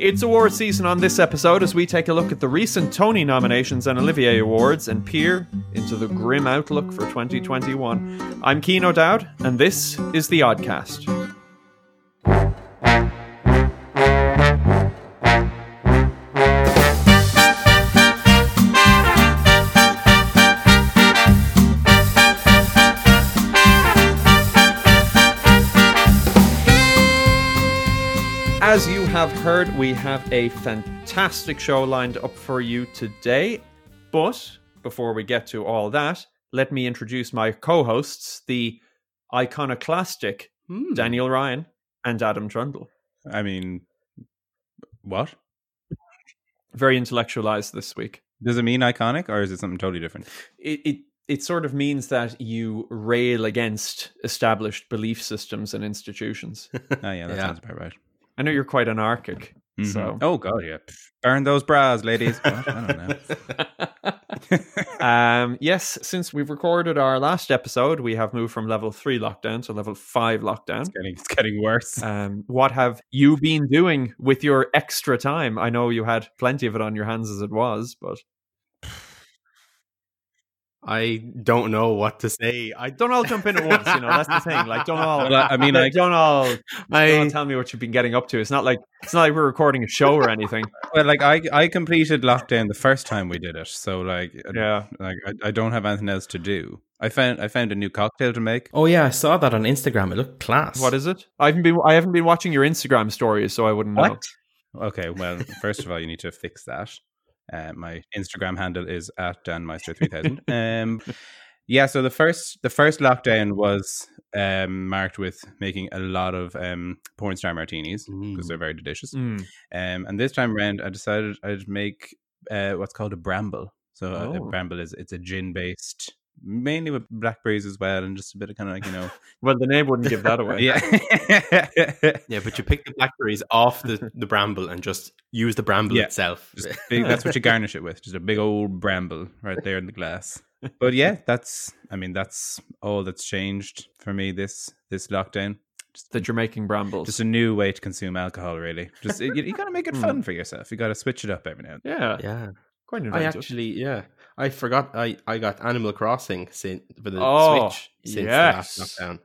It's award season on this episode as we take a look at the recent Tony nominations and Olivier Awards and peer into the grim outlook for 2021. I'm Cian O'Dowd, and this is the Oddcast. Heard, we have a fantastic show lined up for you today. But before we get to all that, let me introduce my co hosts, the iconoclastic Hmm. Daniel Ryan and Adam Trundle. I mean, what? Very intellectualized this week. Does it mean iconic or is it something totally different? It, it, it sort of means that you rail against established belief systems and institutions. Oh, yeah, that Yeah. sounds about right. I know you're quite anarchic. Mhm. So, Oh, God, yeah. Burn those bras, ladies. What? I don't know. um, yes, since we've recorded our last episode, we have moved from level three lockdown to level five lockdown. it's, getting, it's getting worse. Um, what have you been doing with your extra time? I know you had plenty of it on your hands as it was, but I don't know what to say. I don't all jump in at once. You know that's the thing. Like, don't all. Well, I- I mean, like, like- don't all. Don't all tell me what you've been getting up to. It's not like it's not like we're recording a show or anything. Well, like, I, I completed lockdown the first time we did it. So, like, uh, Yeah. like I, I don't have anything else to do. I found I found a new cocktail to make. Oh yeah, I saw that on Instagram. It looked class. What is it? I haven't been. I haven't been watching your Instagram stories, so I wouldn't know. Okay, well, first of all, you need to fix that. Uh, my Instagram handle is at danmeister3000. um, yeah, so the first the first lockdown was um, marked with making a lot of um, porn star martinis because Mm. they're very delicious. Mm. Um, and this time around, I decided I'd make uh, what's called a bramble. So a, a Oh. bramble is it's a gin based, mainly with blackberries as well, and just a bit of kind of like you know, Well, the name wouldn't give that away. yeah. yeah, but you pick the blackberries off the, the bramble and just use the bramble Yeah. itself. Big, that's what you garnish it with. Just a big old bramble right there in the glass. But yeah, that's. I mean, that's all that's changed for me this this lockdown. Just, That you're making brambles. just a new way to consume alcohol. Really, just you, you got to make it Hmm. fun for yourself. You got to switch it up every now. and then. yeah, yeah, quite I actually yeah I forgot I I got Animal Crossing since for the Oh, Switch since yes. the last lockdown.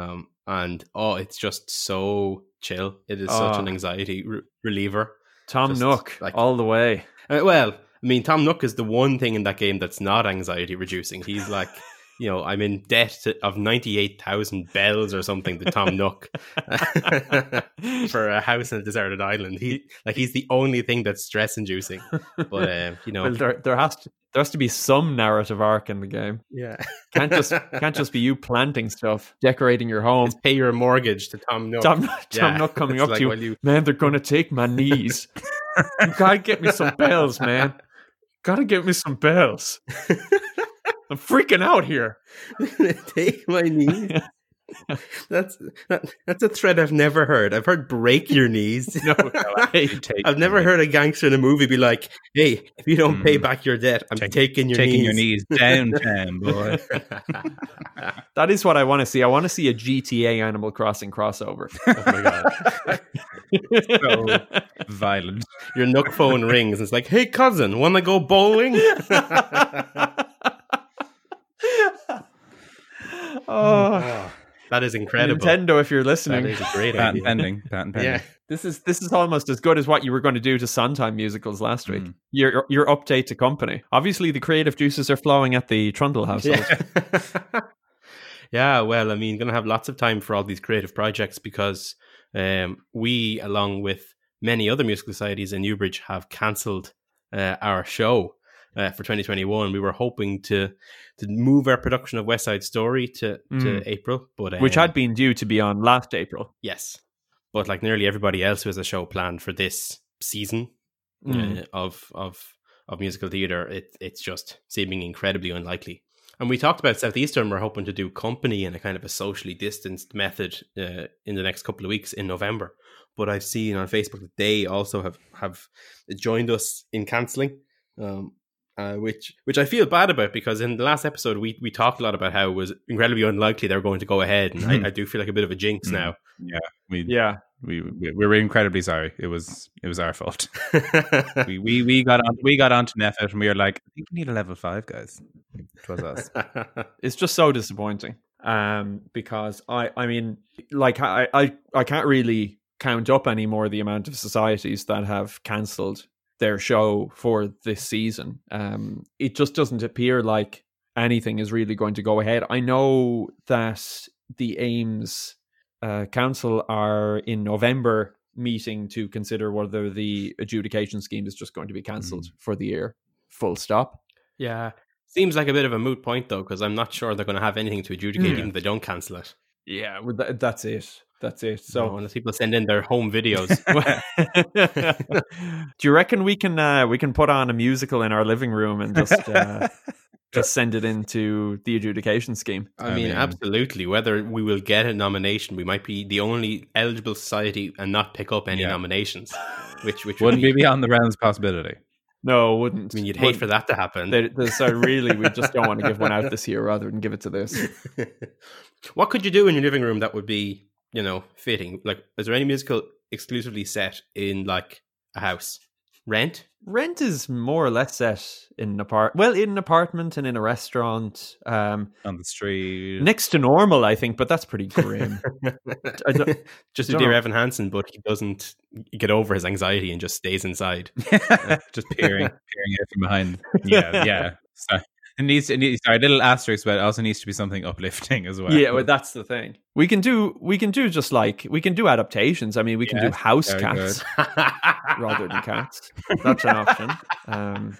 Um, and oh, it's just so chill. It is such an Oh. anxiety re- reliever. Tom just Nook, like- all the way. Uh, well, I mean, Tom Nook is the one thing in that game that's not anxiety reducing. He's like, you know, I'm in debt to, of 98,000 bells or something to Tom Nook for a house in a deserted island. He like he's the only thing that's stress inducing. But um, you know, Well, there, there has to there has to be some narrative arc in the game. yeah. Can't just can't just be you planting stuff, decorating your home. Just pay your mortgage to Tom Nook. Tom, Tom Yeah. Nook coming It's up like, to you, well, you- man. They're gonna take my knees. you gotta get me some bells, man. Gotta get me some bells. I'm freaking out here. Take my knees. That's that, that's a threat I've never heard. I've heard break your knees. No, take- I've never heard a gangster in a movie be like, "Hey, if you don't pay Mm. back your debt, I'm Take- taking your taking knees." your knees downtown, boy. that is what I want to see. I want to see a GTA Animal Crossing crossover. oh my god! so violent. Your Nook phone rings. It's like, "Hey, cousin, want to go bowling?" oh, that is incredible. Nintendo, if you're listening, is a great Patent idea. pending. Patent pending. Yeah, this is this is almost as good as what you were going to do to Sondheim musicals last week. Mm. Your your update to company. Obviously, the creative juices are flowing at the Trundle house. Yeah. yeah, well, I mean, gonna have lots of time for all these creative projects because um, we, along with many other musical societies in Newbridge, have cancelled uh, our show uh, for 2021. We were hoping to to move our production of West Side Story to, to Mm. April, but which um, had been due to be on last April. yes, but like nearly everybody else who has a show planned for this season Mm. uh, of of of musical theatre, it, it's just seeming incredibly unlikely. And we talked about Southeastern. We're hoping to do company in a kind of a socially distanced method uh, in the next couple of weeks in November. But I've seen on Facebook that they also have have joined us in cancelling, um, uh, which which I feel bad about because in the last episode we we talked a lot about how it was incredibly unlikely they were going to go ahead, and Mhm. I, I do feel like a bit of a jinx Mhm. now. We Yeah, We, we we were incredibly sorry. It was it was our fault. we, we we got on we got onto NPHET and we were like, I think we need a level five, guys. It was us. it's just so disappointing. Um, because I I mean, like I I I can't really count up anymore the amount of societies that have cancelled their show for this season. Um, it just doesn't appear like anything is really going to go ahead. I know that the AIMS uh, Council are in November meeting to consider whether the adjudication scheme is just going to be cancelled mm. for the year. Full stop. Yeah. Seems like a bit of a moot point though, because I'm not sure they're going to have anything to adjudicate yeah. even if they don't cancel it. Yeah, that's it. That's it. So no, unless people send in their home videos, do you reckon we can uh, we can put on a musical in our living room and just uh, just send it into the adjudication scheme? I, I mean, mean, absolutely. Whether we will get a nomination, we might be the only eligible society and not pick up any yeah. nominations, which which wouldn't would be beyond the realms possibility. No, wouldn't. I mean, you'd hate for that to happen. They, they, so really, we just don't want to give one out this year rather than give it to this. what could you do in your living room that would be you know, fitting. Like, is there any musical exclusively set in like a house? Rent? Rent is more or less set in an apart. Well, in an apartment and in a restaurant. Um, on the street, next to normal, I think, but that's pretty grim. just a dear Evan Hansen, but he doesn't get over his anxiety and just stays inside, just peering, peering out from behind. Yeah, yeah. So, it needs, it needs sorry, a little asterisk, but it also needs to be something uplifting as well. Yeah, well, that's the thing. We can do we can do just like we can do adaptations. I mean, we can yes, do house cats rather than cats. That's an option. Um,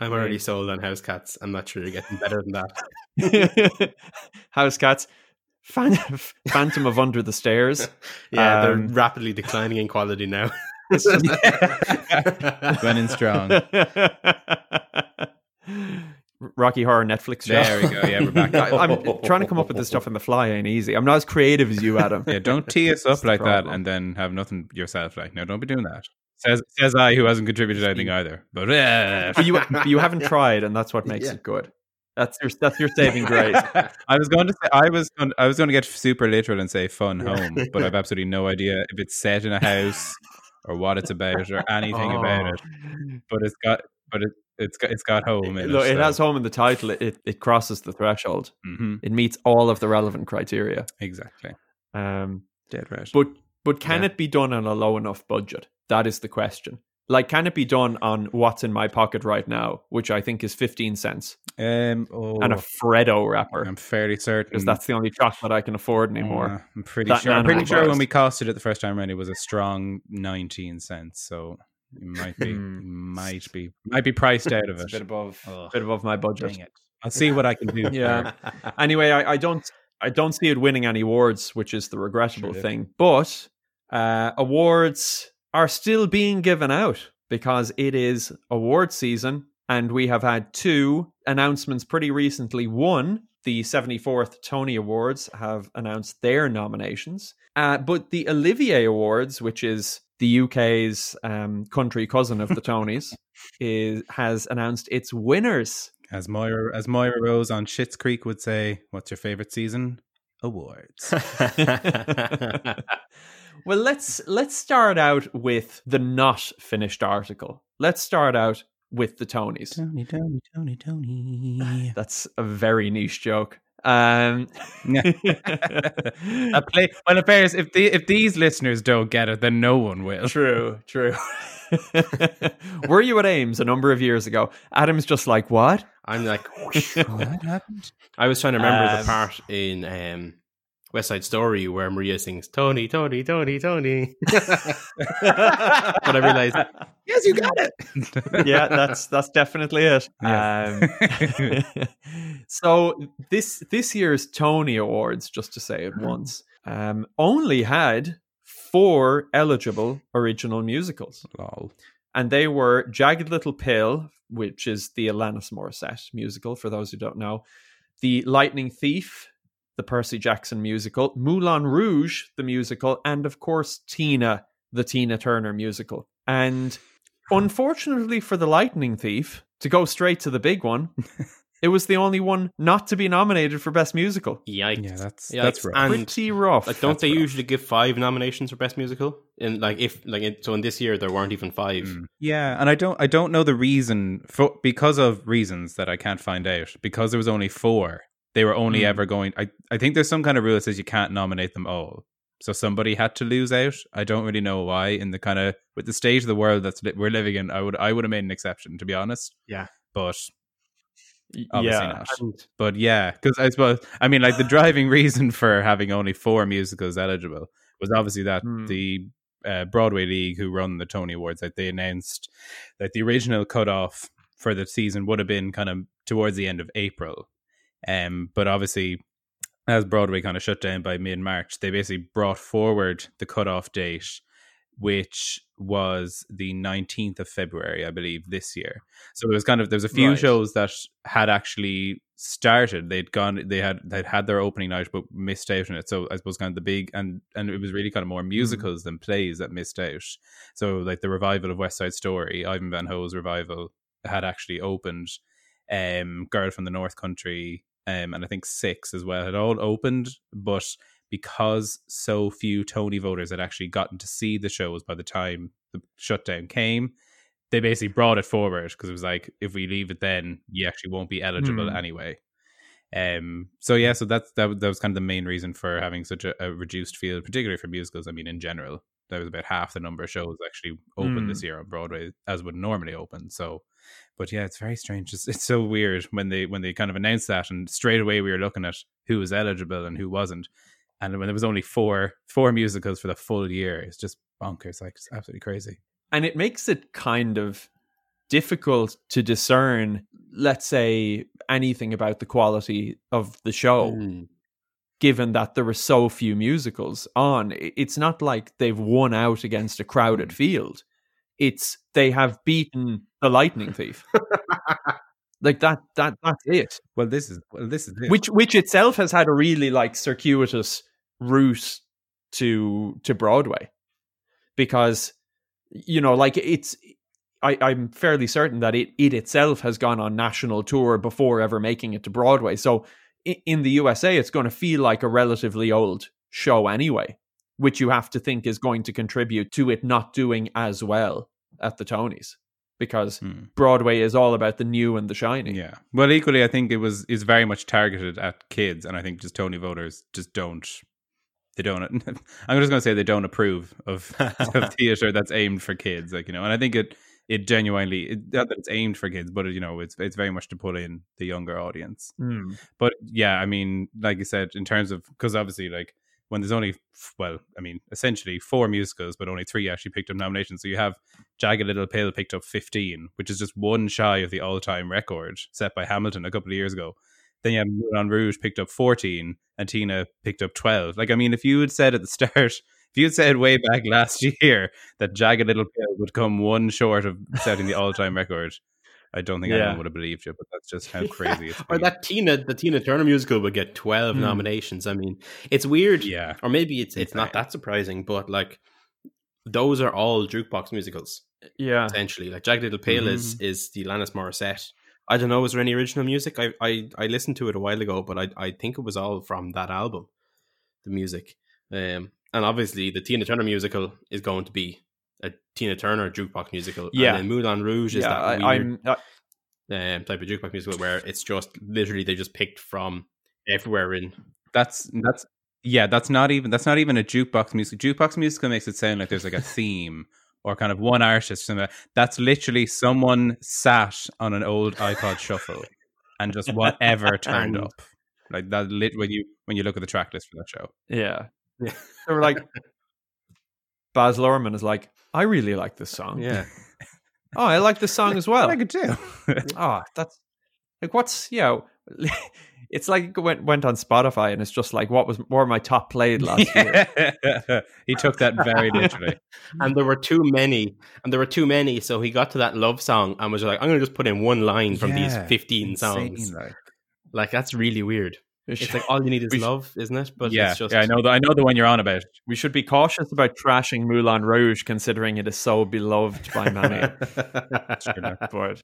I'm already sold on house cats. I'm not sure you're getting better than that. house cats. Phantom of Under the Stairs. Yeah, um, they're rapidly declining in quality now. Going in strong. Rocky Horror Netflix show. There we go. Yeah, we're back. I, am trying to come up with this stuff in the fly ain't easy. I'm not as creative as you, Adam. yeah, don't tee us up like that and then have nothing yourself. Like, no, don't be doing that. Says says I, who hasn't contributed anything either. But, uh. but you you haven't tried, and that's what makes yeah. it good. That's your that's your saving grace. I was going to say I was going, I was going to get super literal and say fun home, but I've absolutely no idea if it's set in a house or what it's about or anything oh. about it. But it's got but it, it's got it's got home. Look, it, it has home in the title. It it crosses the threshold. Mm-hmm. It meets all of the relevant criteria. Exactly. Um, Dead right. But but can yeah. it be done on a low enough budget? That is the question. Like, can it be done on what's in my pocket right now, which I think is fifteen cents, um, oh, and a Freddo wrapper? I'm fairly certain because that's the only chocolate I can afford anymore. Uh, I'm pretty that sure. I'm pretty sure when we costed it the first time around, it was a strong nineteen cents. So you might be, hmm. might be, might be priced out of it. a bit above, Ugh. bit above my budget. I'll see what I can do. yeah. anyway, I, I, don't, I don't see it winning any awards, which is the regrettable sure thing. But uh, awards are still being given out because it is award season, and we have had two announcements pretty recently. One, the 74th Tony Awards have announced their nominations, uh, but the Olivier Awards, which is the UK's um, country cousin of the Tonys, is has announced its winners. As Moira, as Moira Rose on Schitt's Creek would say, "What's your favorite season?" Awards. well, let's let's start out with the not finished article. Let's start out with the Tonys. Tony, Tony, Tony, Tony. That's a very niche joke. Um, a play. Well, affairs. If the if these listeners don't get it, then no one will. True. True. Were you at AIMS a number of years ago? Adam's just like, what? I'm like, what happened? I was trying to remember um, the part in um, West Side Story where Maria sings Tony, Tony, Tony, Tony. but I realized, yes, you got it. yeah, that's that's definitely it. Yeah. Um, so this this year's Tony Awards, just to say it once, um, only had four eligible original musicals. Lol. And they were Jagged Little Pill, which is the Alanis Morissette musical, for those who don't know, The Lightning Thief, the Percy Jackson musical, Moulin Rouge, the musical, and of course, Tina, the Tina Turner musical. And unfortunately for The Lightning Thief, to go straight to the big one, It was the only one not to be nominated for Best Musical. Yikes! Yeah, that's Yikes. that's rough. And Pretty rough. like, don't That's they rough. usually give five nominations for best musical? And like, if like, it, so in this year there weren't even five. Mm. Yeah, and I don't I don't know the reason for because of reasons that I can't find out. Because there was only four, they were only Mm. ever going. I I think there's some kind of rule that says you can't nominate them all. So somebody had to lose out. I don't really know why. In the kind of with the stage of the world that's li- we're living in, I would I would have made an exception to be honest. Yeah. but obviously yeah. not. But yeah, because I suppose I mean like the driving reason for having only four musicals eligible was obviously that Hmm. the uh, Broadway League, who run the Tony Awards, like they announced that the original cutoff for the season would have been kind of towards the end of April, um, but obviously. As Broadway kind of shut down by mid March, they basically brought forward the cutoff date, which was the 19th of February, I believe, this year. So it was kind of there was a few Right. shows that had actually started. They'd gone, they had they'd had their opening night, but missed out on it. So I suppose kind of the big and and it was really kind of more musicals than plays that missed out. So like the revival of West Side Story, Ivo van Hove's revival had actually opened. Um, Girl from the North Country, um, and I think Six as well had all opened, but because so few Tony voters had actually gotten to see the shows by the time the shutdown came, they basically brought it forward because it was like if we leave it then, you actually won't be eligible Hmm. anyway. Um. So yeah. So that's that. was- That was kind of the main reason for having such a, a reduced field, particularly for musicals. I mean, in general, there was about half the number of shows actually open Hmm. this year on Broadway as would normally open. So, but yeah, it's very strange. It's, it's so weird when they when they kind of announced that, and straight away we were looking at who was eligible and who wasn't. And when there was only four four musicals for the full year, it's just bonkers. Like it's absolutely crazy. and it makes it kind of difficult to discern let's say anything about the quality of the show Mm. Given that there were so few musicals on it's not like they've won out against a crowded field it's they have beaten the lightning thief like that that that's it Well, this is well, this is it. which which itself has had a really like circuitous route to to Broadway because you know like it's I, I'm fairly certain that it it itself has gone on national tour before ever making it to Broadway. So in, the USA, it's going to feel like a relatively old show anyway, which you have to think is going to contribute to it not doing as well at the Tonys because Hmm. Broadway is all about the new and the shiny. Yeah. Well, equally, I think it was is very much targeted at kids, and I think just Tony voters just don't. They don't. I'm just going to say they don't approve of, of theater that's aimed for kids, like you know. And I think it it genuinely it, not that it's aimed for kids, but you know, it's it's very much to pull in the younger audience. Mm. But yeah, I mean, like you said, in terms of because obviously, like when there's only well, I mean, essentially four musicals, but only three actually picked up nominations. So you have Jagged Little Pill picked up 15, which is just one shy of the all-time record set by Hamilton a couple of years ago. Then you have Moulin Rouge picked up 14, and Tina picked up 12. Like, I mean, if you had said at the start, if you said way back last year that Jagged Little Pill would come one short of setting the all-time record, I don't think Yeah. anyone would have believed you. But that's just how crazy it's Or that Tina, the Tina Turner musical would get twelve Hmm. nominations. I mean, it's weird, yeah, or maybe it's it's not that surprising, but like those are all jukebox musicals Yeah. essentially. Like Jagged Little Pill is is the Alanis Morissette. I don't know. Was there any original music? I I, I listened to it a while ago, but I I think it was all from that album, the music. Um, and obviously the Tina Turner musical is going to be a Tina Turner jukebox musical. Yeah. and then Moulin Rouge is yeah, that I, weird I'm. I, um, type of jukebox musical where it's just literally they just picked from everywhere in. that's that's yeah, that's not even that's not even a jukebox music. Jukebox musical makes it sound like there's like a theme or kind of one artist. or something. That's literally someone sat on an old iPod shuffle and just whatever turned up. Like that lit when you when you look at the track list for that show. yeah. Yeah. They were like, Baz Luhrmann is like, I really like this song. Yeah, Oh, I like this song as well. I could do. oh, that's like what's you know, it's like it went went on Spotify and it's just like what was were my top played last year. he took that very literally. and there were too many, and there were too many. So he got to that love song and was like, "I'm going to just put in one line from these Yeah, 15 Insane, songs." like. Like that's really weird. It's like all you need is love, isn't it? But yeah, it's just yeah, I know the I know the one you're on about. We should be cautious about trashing Moulin Rouge considering it is so beloved by many. But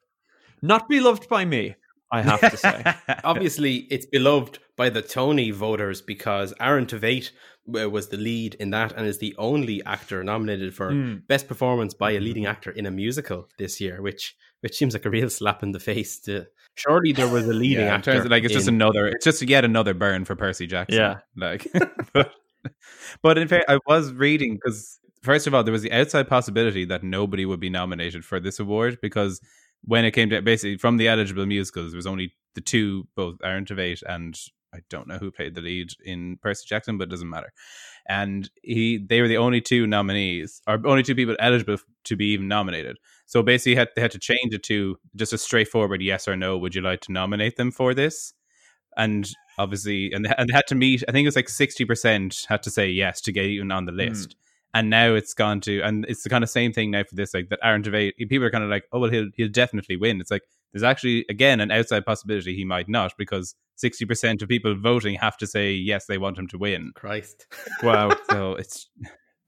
not beloved by me. I have to say. Obviously, it's beloved by the Tony voters because Aaron Tveit was the lead in that and is the only actor nominated for Mm. best performance by a leading actor in a musical this year, which which seems like a real slap in the face. To surely there was a leading yeah, in actor. terms of like it's just another it's just yet another burn for Percy Jackson. Yeah. Like but, but in fact I was reading because first of all there was the outside possibility that nobody would be nominated for this award because when it came to basically from the eligible musicals there was only the two both Aaron Tveit and I don't know who played the lead in Percy Jackson but it doesn't matter. And he they were the only two nominees or only two people eligible to be even nominated. So basically, had, they had to change it to just a straightforward yes or no. Would you like to nominate them for this? And obviously, and they, and they had to meet. I think it was like sixty percent had to say yes to get even on the hmm. list. And now it's gone to, and it's the kind of same thing now for this. Like that, Aaron Tveit. People are kind of like, oh well, he'll he'll definitely win. It's like there's actually again an outside possibility he might not because sixty percent of people voting have to say yes, they want him to win. Christ. Wow. So it's,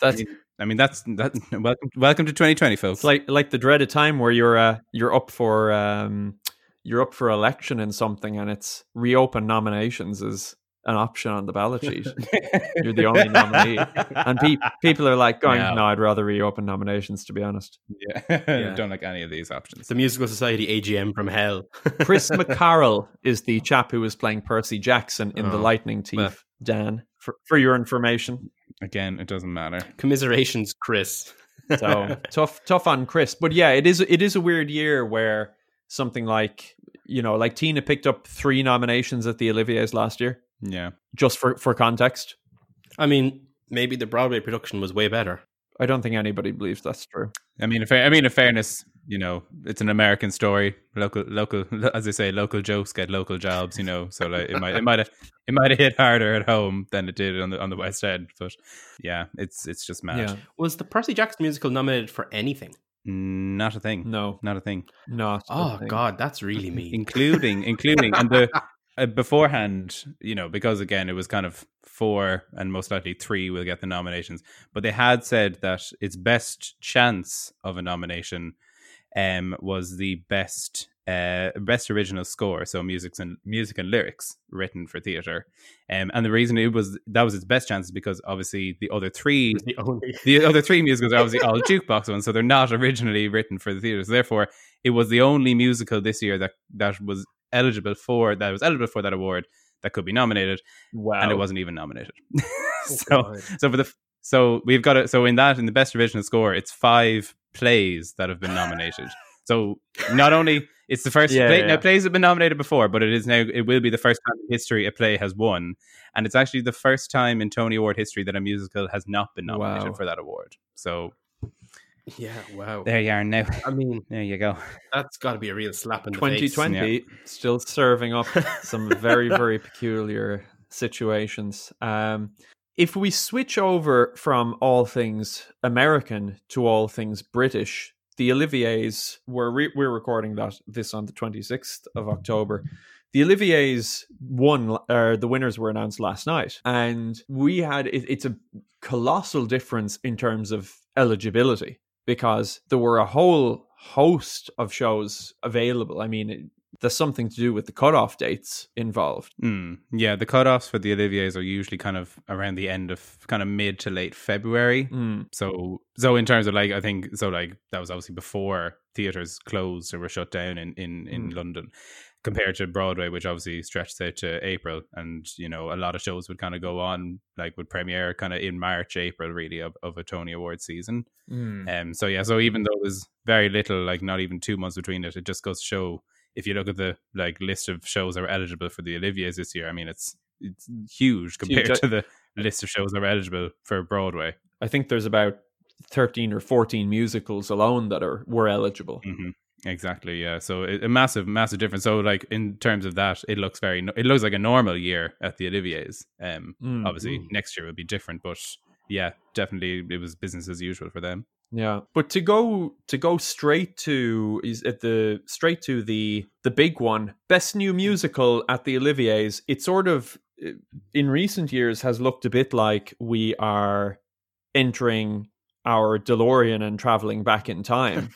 That's I mean, that's that. Welcome, welcome to 2020, folks. It's like like the dreaded time where you're uh, you're up for um, you're up for election in something, and it's reopen nominations is an option on the ballot sheet. you're the only nominee, and pe- people are like going, No. "No, I'd rather reopen nominations." To be honest, yeah. Yeah. don't like any of these options. The Musical Society AGM from hell. Chris McCarrell is the chap who was playing Percy Jackson in The Oh, Lightning Thief. well. Dan, for, for your information. Again, it doesn't matter. Commiserations, Chris. So tough, tough on Chris. But yeah, it is it is a weird year where something like you know, like Tina picked up three nominations at the Olivier's last year. Yeah. Just for for context, I mean, maybe the Broadway production was way better. I don't think anybody believes that's true. I mean, in fair, I mean, in fairness, you know, it's an American story. Local, local, as they say, local jokes get local jobs. You know, so like it might, it might have, it might have hit harder at home than it did on the on the West End. But yeah, it's it's just mad. Yeah, Was the Percy Jackson musical nominated for anything? Not a thing. no, Not a thing. not. a Oh thing. God, that's really mean. including including and the uh, beforehand you know because again it was kind of four and most likely three will get the nominations but they had said that its best chance of a nomination um was the best uh best original score so music and music and lyrics written for theater um and the reason it was that was its best chance is because obviously the other three the only the other three musicals are obviously all jukebox ones, so they're not originally written for the theaters. Therefore, it was the only musical this year that that was eligible for that was eligible for that award that could be nominated, Wow, and it wasn't even nominated. Oh, so, so for the so we've got it. So in that in the best original score, it's five plays that have been nominated. So not only it's the first Yeah, play, yeah, now plays have been nominated before, but it is now it will be the first time in history a play has won, and it's actually the first time in Tony Award history that a musical has not been nominated Wow. for that award. So yeah, wow. there you are now. I mean, There you go. that's got to be a real slap in the face. 2020 still serving up some very very peculiar situations um if we switch over from all things american to all things british the olivier's we're re- we're recording that this on the 26th of october the olivier's won or the winners were announced last night and we had it, it's a colossal difference in terms of eligibility because there were a whole host of shows available. I mean, it, there's something to do with the cutoff dates involved. Mm, yeah, the cutoffs for the Olivier's are usually kind of around the end of kind of mid to late February. Mm. So, so in terms of like, I think so. Like that was obviously before theaters closed or were shut down in in in London, compared to Broadway, which obviously stretched out to April. And you know, a lot of shows would kind of go on, like would premiere kind of in March, April, really of, of a Tony Award season. Um, so yeah, so even though there's very little, like not even two months between it, it just goes to show. If you look at the like list of shows that were eligible for the Olivier's this year, I mean, it's it's huge compared huge. to the list of shows that are eligible for Broadway. I think there's about 13 or 14 musicals alone that are were eligible. hmm Exactly, yeah. So it, a massive, massive difference. So like in terms of that, it looks very, it looks like a normal year at the Olivier's. Um, Mm. obviously Mm. next year will be different, but yeah, definitely it was business as usual for them. Yeah, but to go to go straight to is at the straight to the the big one, best new musical at the Olivier's. It sort of uh, in recent years has looked a bit like we are entering our DeLorean and traveling back in time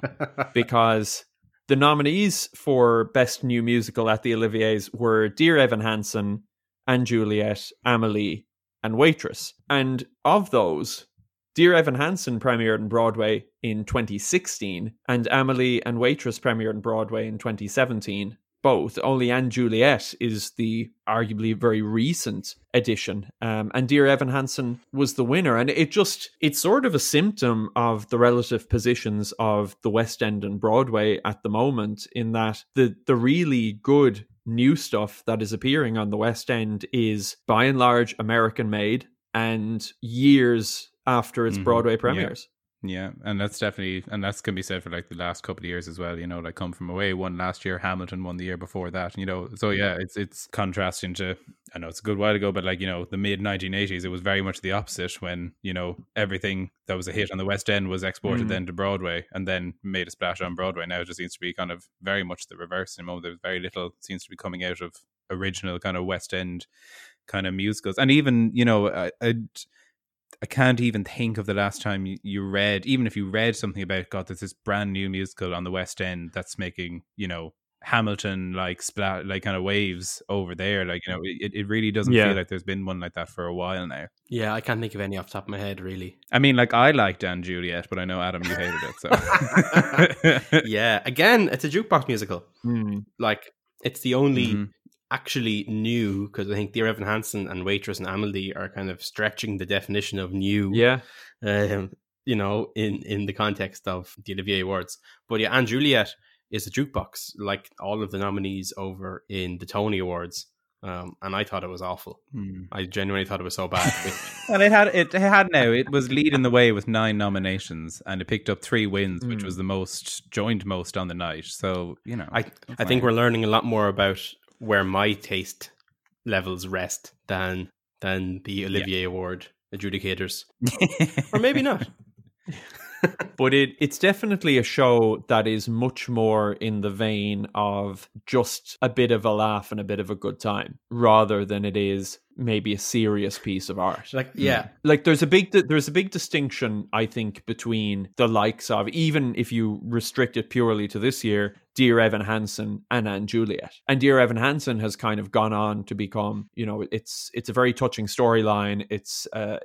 because the nominees for Best New Musical at the Olivier's were Dear Evan Hansen, and Juliet, Amelie, and Waitress. And of those, Dear Evan Hansen premiered on Broadway in 2016, and Amelie and Waitress premiered on Broadway in 2017 both. Only & Juliet is the arguably very recent edition. Um, and Dear Evan Hansen was the winner. And it just, it's sort of a symptom of the relative positions of the West End and Broadway at the moment, in that the, the really good new stuff that is appearing on the West End is by and large American made and years after its mm-hmm. Broadway premieres. Yeah, and that's definitely and that's gonna be said for like the last couple of years as well. You know, like come from away, one last year, Hamilton won the year before that. You know, so yeah, it's it's contrasting to I know it's a good while ago, but like you know, the mid 1980s, it was very much the opposite when you know everything that was a hit on the West End was exported mm. then to Broadway and then made a splash on Broadway. Now it just seems to be kind of very much the reverse. In the moment, there's very little seems to be coming out of original kind of West End kind of musicals, and even you know, I, I I can't even think of the last time you, you read, even if you read something about God, there's this brand new musical on the West End that's making, you know, Hamilton like splat like kind of waves over there. Like, you know, it, it really doesn't yeah. feel like there's been one like that for a while now. Yeah, I can't think of any off the top of my head, really. I mean, like I liked & Juliet, but I know Adam you hated it. So Yeah. Again, it's a jukebox musical. Mm. Like it's the only mm-hmm actually new because I think Dear Evan Hansen and Waitress and Amelie are kind of stretching the definition of new. Yeah. Um, you know, in in the context of the Olivier Awards. But yeah, & Juliet is a jukebox, like all of the nominees over in the Tony Awards. Um, and I thought it was awful. Hmm. I genuinely thought it was so bad. and it had it had now it was leading the way with nine nominations, and it picked up three wins, which was hmm. the most joined most on the night. So you know, I I think we're learning a lot more about where my taste levels rest than than the Olivier yeah. Award adjudicators, or maybe not. but it it's definitely a show that is much more in the vein of just a bit of a laugh and a bit of a good time rather than it is maybe a serious piece of art. Like yeah. Like there's a big there's a big distinction i think between the likes of even if you restrict it purely to this year dear evan hansen and & juliet. And dear evan hansen has kind of gone on to become you know it's it's a very touching storyline. It's uh,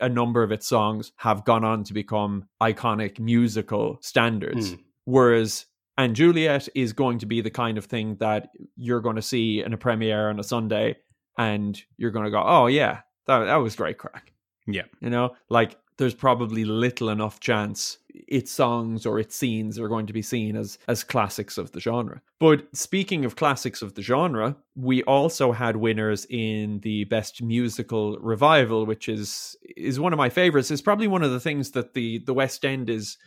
a number of its songs have gone on to become iconic musical standards. Mm. Whereas & Juliet is going to be the kind of thing that you're going to see in a premiere on a Sunday and you're going to go, oh, yeah, that, that was great crack. Yeah. You know, like there's probably little enough chance its songs or its scenes are going to be seen as as classics of the genre. But speaking of classics of the genre, we also had winners in the best musical revival, which is is one of my favorites. It's probably one of the things that the the West End is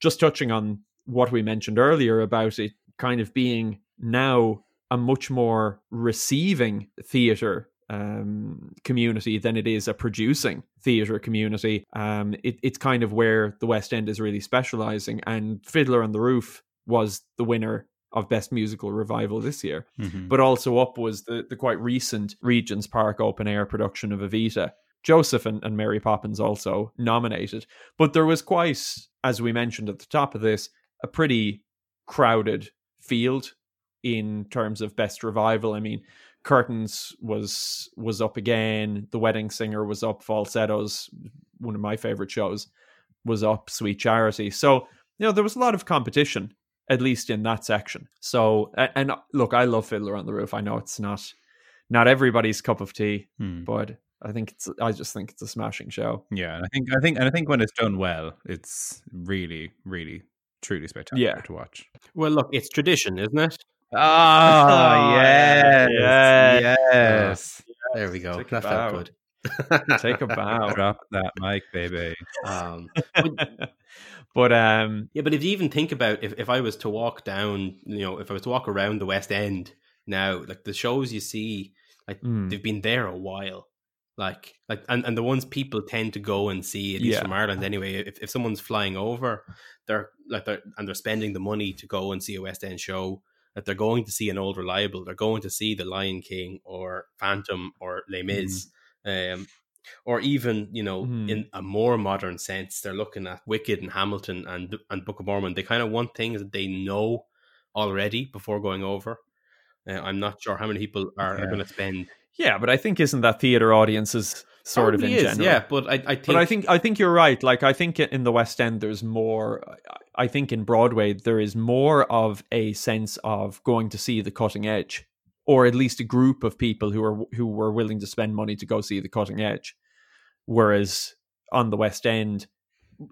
just touching on what we mentioned earlier about it kind of being now a much more receiving theater um, community than it is a producing theatre community. Um, it, it's kind of where the West End is really specialising, and Fiddler on the Roof was the winner of Best Musical Revival this year. Mm-hmm. But also up was the, the quite recent Regent's Park open air production of Evita. Joseph and, and Mary Poppins also nominated. But there was quite, as we mentioned at the top of this, a pretty crowded field in terms of best revival. I mean, Curtains was was up again. The Wedding Singer was up. Falsettos, one of my favorite shows, was up. Sweet Charity. So you know there was a lot of competition, at least in that section. So and look, I love Fiddler on the Roof. I know it's not not everybody's cup of tea, hmm. but I think it's I just think it's a smashing show. Yeah, and I think I think and I think when it's done well, it's really really truly spectacular yeah. to watch. Well, look, it's tradition, isn't it? Oh, yes, yes, yes. There we go. Take that felt good. Take a bow. Drop that mic, baby. Um, but, but um, yeah, but if you even think about if, if I was to walk down, you know, if I was to walk around the West End now, like the shows you see, like mm. they've been there a while. Like, like, and, and the ones people tend to go and see, at least yeah. from Ireland anyway. If, if someone's flying over, they're like, they're and they're spending the money to go and see a West End show that they're going to see an old reliable. They're going to see the Lion King or Phantom or Les Mis. Mm. Um, or even you know mm. in a more modern sense they're looking at wicked and hamilton and and book of mormon they kind of want things that they know already before going over. Uh, I'm not sure how many people are, Yeah. are going to spend. Yeah, but I think isn't that theater audiences sort of in is, general? yeah. But I, I think, But I think I think you're right. Like I think in the West End, there's more. I think in Broadway there is more of a sense of going to see the cutting edge, or at least a group of people who are who were willing to spend money to go see the cutting edge. Whereas on the West End,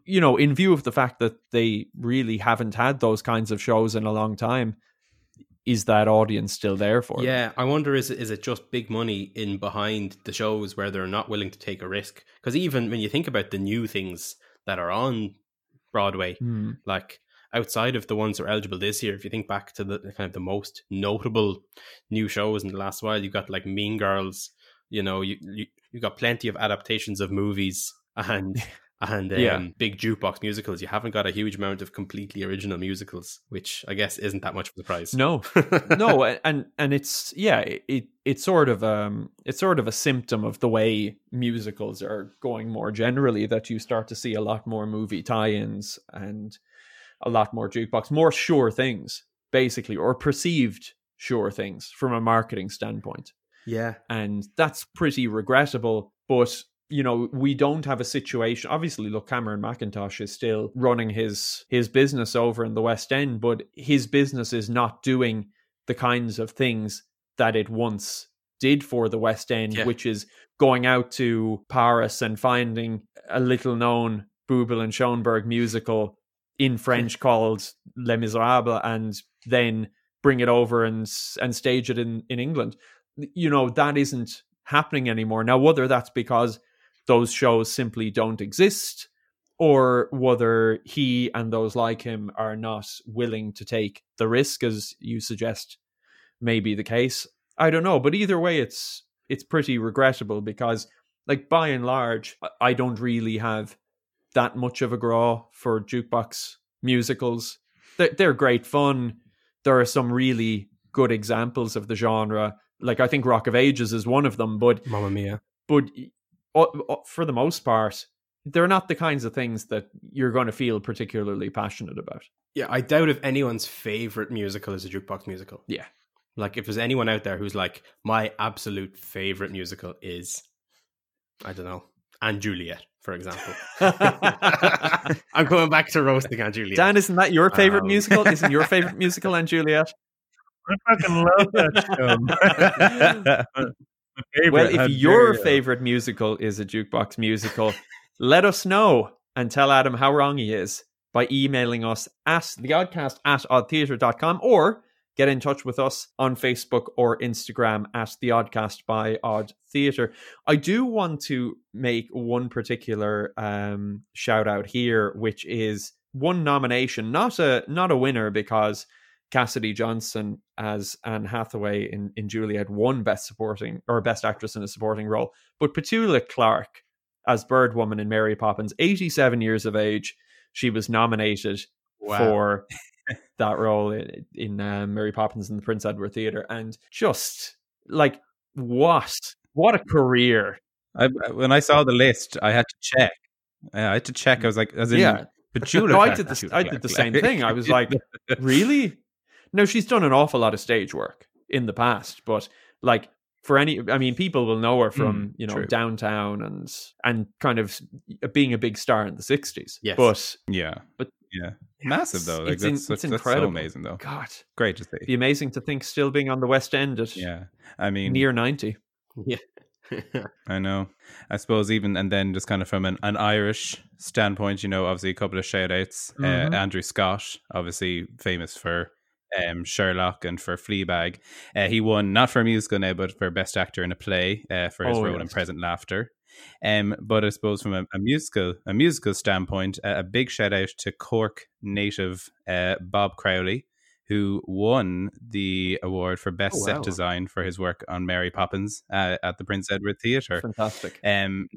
you know, in view of the fact that they really haven't had those kinds of shows in a long time, is that audience still there for them? Yeah, I wonder is it, is it just big money in behind the shows where they're not willing to take a risk? Because even when you think about the new things that are on Broadway, Hmm. like outside of the ones that are eligible this year, if you think back to the kind of the most notable new shows in the last while, you've got like Mean Girls. You know, you you you got plenty of adaptations of movies and and um, Yeah. big jukebox musicals. You haven't got a huge amount of completely original musicals, which I guess isn't that much of a surprise. No, no, and and it's yeah, it it's sort of um it's sort of a symptom of the way musicals are going more generally that you start to see a lot more movie tie-ins and a lot more jukebox, more sure things basically, or perceived sure things from a marketing standpoint, yeah, and that's pretty regrettable. But you know, we don't have a situation. Obviously, look, Cameron Mackintosh is still running his his business over in the West End, but his business is not doing the kinds of things that it once did for the West End, Yeah. which is going out to Paris and finding a little known Boublil and Schoenberg musical in French called Les Miserables, and then bring it over and and stage it in in England. You know that isn't happening anymore now. Whether that's because those shows simply don't exist, or whether he and those like him are not willing to take the risk, as you suggest, may be the case. I don't know, but either way, it's it's pretty regrettable because, like by and large, I- don't really have that much of a grá for jukebox musicals. They're, they're great fun. There are some really good examples of the genre. Like I think Rock of Ages is one of them, but Mamma Mia. but for the most part, they're not the kinds of things that you're going to feel particularly passionate about. Yeah, I doubt if anyone's favorite musical is a jukebox musical. Yeah. Like if there's anyone out there who's like, my absolute favorite musical is, I don't know, and Juliet, for example. I'm going back to roasting Aunt Juliet. Dan, isn't that your favorite Um, musical? Isn't your favorite musical and Juliet? I fucking love that show. Favorite, Well, if how your favorite musical is a jukebox musical, let us know and tell Adam how wrong he is by emailing us at theoddcast at oddtheatre.com or get in touch with us on Facebook or Instagram at the Oddcast by Odd Theatre. I do want to make one particular um, shout out here, which is one nomination, not a not a winner because Cassidy Janson as Anne Hathaway in, in Juliet won Best Supporting or Best Actress in a Supporting Role, but Petula Clark as Bird Woman in Mary Poppins, 87 years of age, she was nominated Wow. for that role in, in uh, Mary Poppins in the Prince Edward Theatre, and just like what what a career! I, when I saw the list, I had to check. Yeah, I had to check. I was like, as in, yeah, Petula no, I did the I did the same thing. I was like, really? No, she's done an awful lot of stage work in the past, but like for any, I mean, people will know her from Mm, you know true. downtown and and kind of being a big star in the '60s. Yes. but yeah, But- yeah, massive though. Like it's in- that's, it's that's, that's so incredible. amazing though. God, Great to see. be amazing to think still being on the West End at Yeah, I mean, near ninety. Yeah. I know. I suppose even and then just kind of from an, an Irish standpoint, you know, obviously a couple of shout outs. Mhm. Uh, Andrew Scott, obviously famous for um, Sherlock and for Fleabag. Uh, he won not for a musical now, but for best actor in a play uh, for his Oh, role in. Present Laughter. Um, but I suppose from a, a musical a musical standpoint, a, a big shout out to Cork native uh, Bob Crowley, who won the award for best Oh, set design for his work on Mary Poppins uh, at the Prince Edward Theatre Fantastic. um,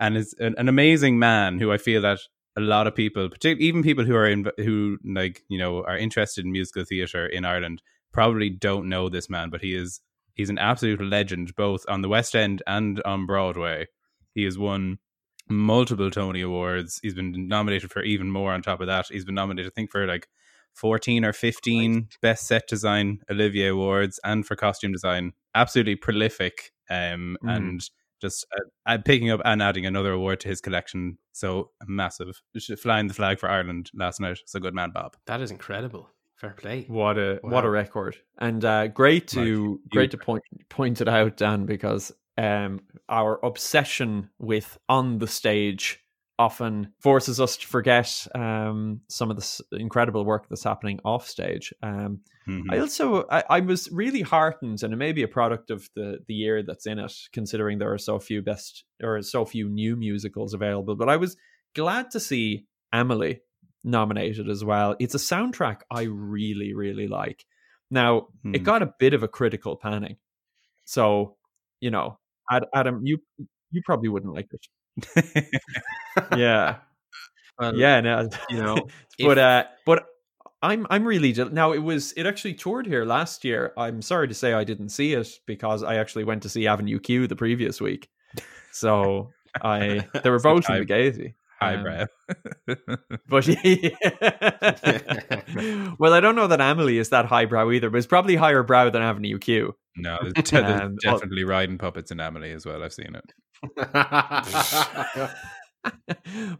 and is an, an amazing man who I feel that a lot of people, particularly even people who are in, who like you know are interested in musical theatre in Ireland, probably don't know this man, but he is he's an absolute legend both on the West End and on Broadway. He has won multiple Tony Awards. He's been nominated for even more on top of that. He's been nominated, I think, for like 14 or 15 best set design Olivier awards and for costume design. Absolutely prolific um, Mm. and just uh, uh, picking up and adding another award to his collection. So massive. Just Flying the flag for Ireland last night. So good man, Bob. That is incredible. Fair play. What a what a record, and uh, great to Right. great to point point it out, Dan, because um, our obsession with on the stage often forces us to forget um, some of this incredible work that's happening off stage. Um, Mhm. I also I, I was really heartened, and it may be a product of the the year that's in it, considering there are so few best or so few new musicals available. But I was glad to see Emily nominated as well. It's a soundtrack I really really like. Now it Hmm. got a bit of a critical panning, so you know, Adam, you you probably wouldn't like it. Yeah, Well, yeah, no, you know, but uh but i'm i'm really now it was it actually toured here last year i'm sorry to say i didn't see it because i actually went to see avenue q the previous week so i they were both in high- the gazy Um, Highbrow. but well i don't know that emily is that highbrow either but it's probably higher brow than avenue q no, there's, de- there's Um, well- definitely riding puppets in Emily as well. I've seen it.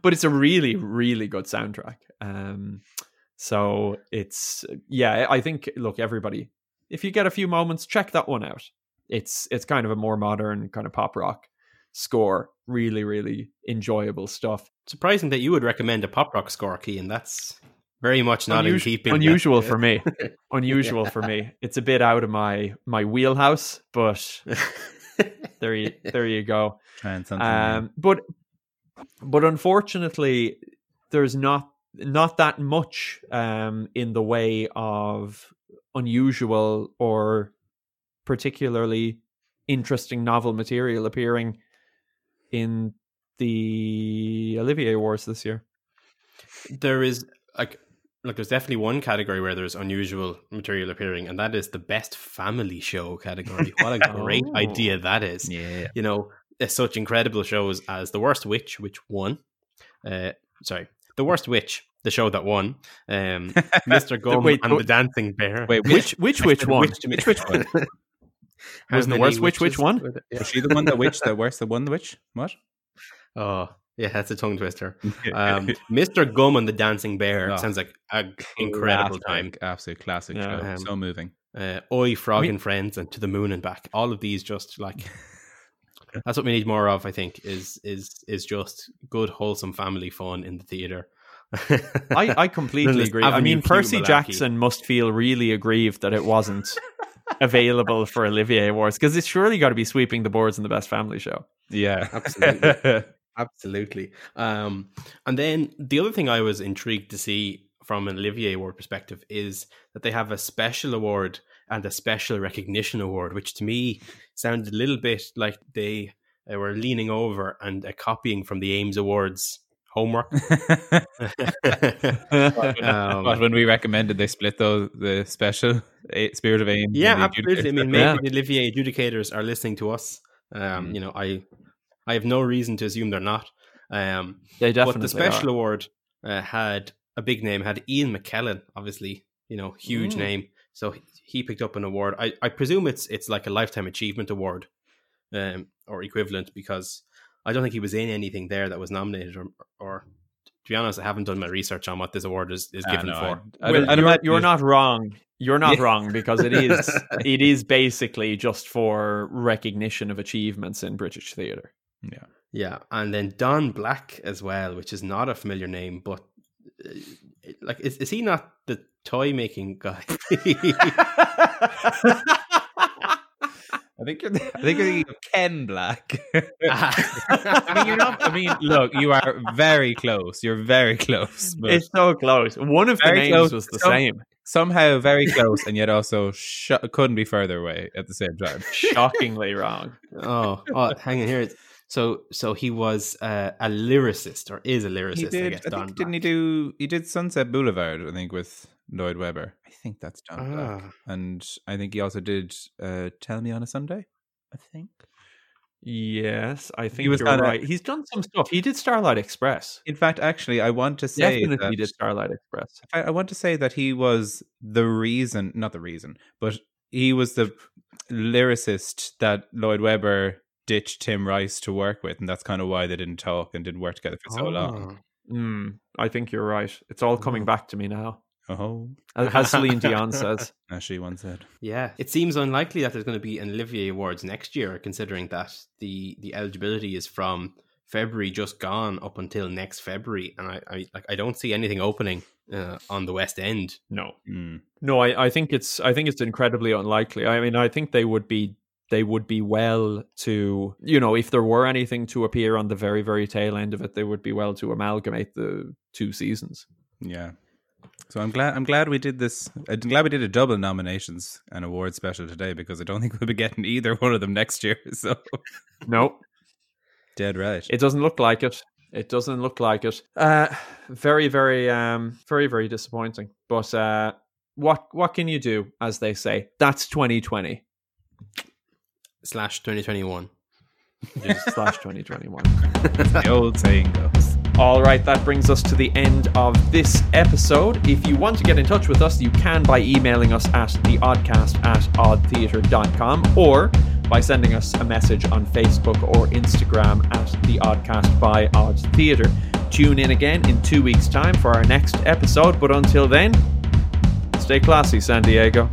But it's a really really good soundtrack. Um so it's yeah i think look everybody if you get a few moments check that one out. It's it's kind of a more modern kind of pop rock score really really enjoyable stuff. Surprising that you would recommend a pop rock score key, and that's very much not in keeping. unusual for me. Unusual for me. It's a bit out of my my wheelhouse but there you there you go Trying something. new. um, but but unfortunately, there's not not that much um, in the way of unusual or particularly interesting novel material appearing in the Olivier Awards this year. there is like look there's definitely one category where there's unusual material appearing and that is the best family show category what a great Oh. idea that is yeah. you know there's such incredible shows as the worst witch which won uh sorry the worst witch the show that won um mr gum wait, and the dancing bear Wait, Which which which one? Which to me. Which one? Wasn't the worst witch which one? Yeah. Was she the one that witch? The worst, the one the witch? What? oh yeah that's a tongue twister um mr gum and the dancing bear Oh. sounds like an incredible time Absolute classic Yeah. show. Um, so moving. uh, Oi, Frog and Friends, and To the Moon and Back. All of these just like that's what we need more of. I think is is is just good, wholesome family fun in the theater. I, I completely agree. I mean, Percy. Jackson must feel really aggrieved that it wasn't available for Olivier Awards because it's surely got to be sweeping the boards in the best family show. Yeah, Absolutely. Absolutely. Um, and then the other thing I was intrigued to see from an Olivier Award perspective is that they have a special award and a special recognition award, which to me sounded a little bit like they were leaning over and uh, copying from the AIMS Awards homework. Um, but when we recommended they split though the special Spirit of Aim. yeah, absolutely. I mean, maybe Yeah. the Olivier adjudicators are listening to us. Um, Mm. You know, I I have no reason to assume they're not. Um, They definitely but the special are. award uh, had a big name, had Ian McKellen, obviously, you know, huge Mm. name. So he- picked up an award. I, I presume it's it's like a lifetime achievement award, um, or equivalent, because I don't think he was in anything there that was nominated. Or, or to be honest, I haven't done my research on what this award is, is Ah, given no, for. I- I Well, you're, you're not wrong. You're not Yeah. wrong because it is it is basically just for recognition of achievements in British theatre. Yeah. Yeah, and then Don Black as well, which is not a familiar name, but uh, like, is, is he not the toy making guy? I think you're. I think you're thinking of Ken Black. I I mean, you're not. I mean, look, you are very close. You're very close. But It's so close. One of the names close. was the Some- same. somehow very close, and yet also sh- couldn't be further away at the same time. Shockingly wrong. oh, oh, hang on here. So, so he was uh, a lyricist, or is a lyricist? He I did. guess. I, Don think didn't he do? He did Sunset Boulevard. I think with Lloyd Webber. I think that's John Black. Ah. And I think he also did uh, Tell Me on a Sunday. I think. Yes, I think He was you're on a- right. He's done some stuff. He did Starlight Express. In fact, actually, I want to say Definitely that, did Starlight Express. I, I want to say that he was the reason, not the reason, but he was the lyricist that Lloyd Webber ditched Tim Rice to work with, and that's kind of why they didn't talk and didn't work together for so long. Mm, I think you're right. It's all coming Oh. back to me now. Oh, As as Celine Dion says. as she once said. Yeah, it seems unlikely that there's going to be an Olivier Awards next year, considering that the the eligibility is from February just gone up until next February, and I, I like I don't see anything opening uh, on the West End. No. Mm. No, I, I think it's I think it's incredibly unlikely. I mean, I think they would be they would be well to you know if there were anything to appear on the very very tail end of it, they would be well to amalgamate the two seasons. Yeah. So I'm glad I'm glad we did this. I'm glad we did a double nominations and award special today because I don't think we'll be getting either one of them next year. So No, dead right. it doesn't look like it. It doesn't look like it. Uh, very very um very very disappointing. But uh, what what can you do? As they say, that's 2020 Slash 2021. slash 2021. the old saying goes. All right, that brings us to the end of this episode. If you want to get in touch with us, you can by emailing us at theoddcast at oddtheatre.com or by sending us a message on Facebook or Instagram at the Oddcast by Odd Theatre. Tune in again in two weeks' time for our next episode, but until then, stay classy, San Diego.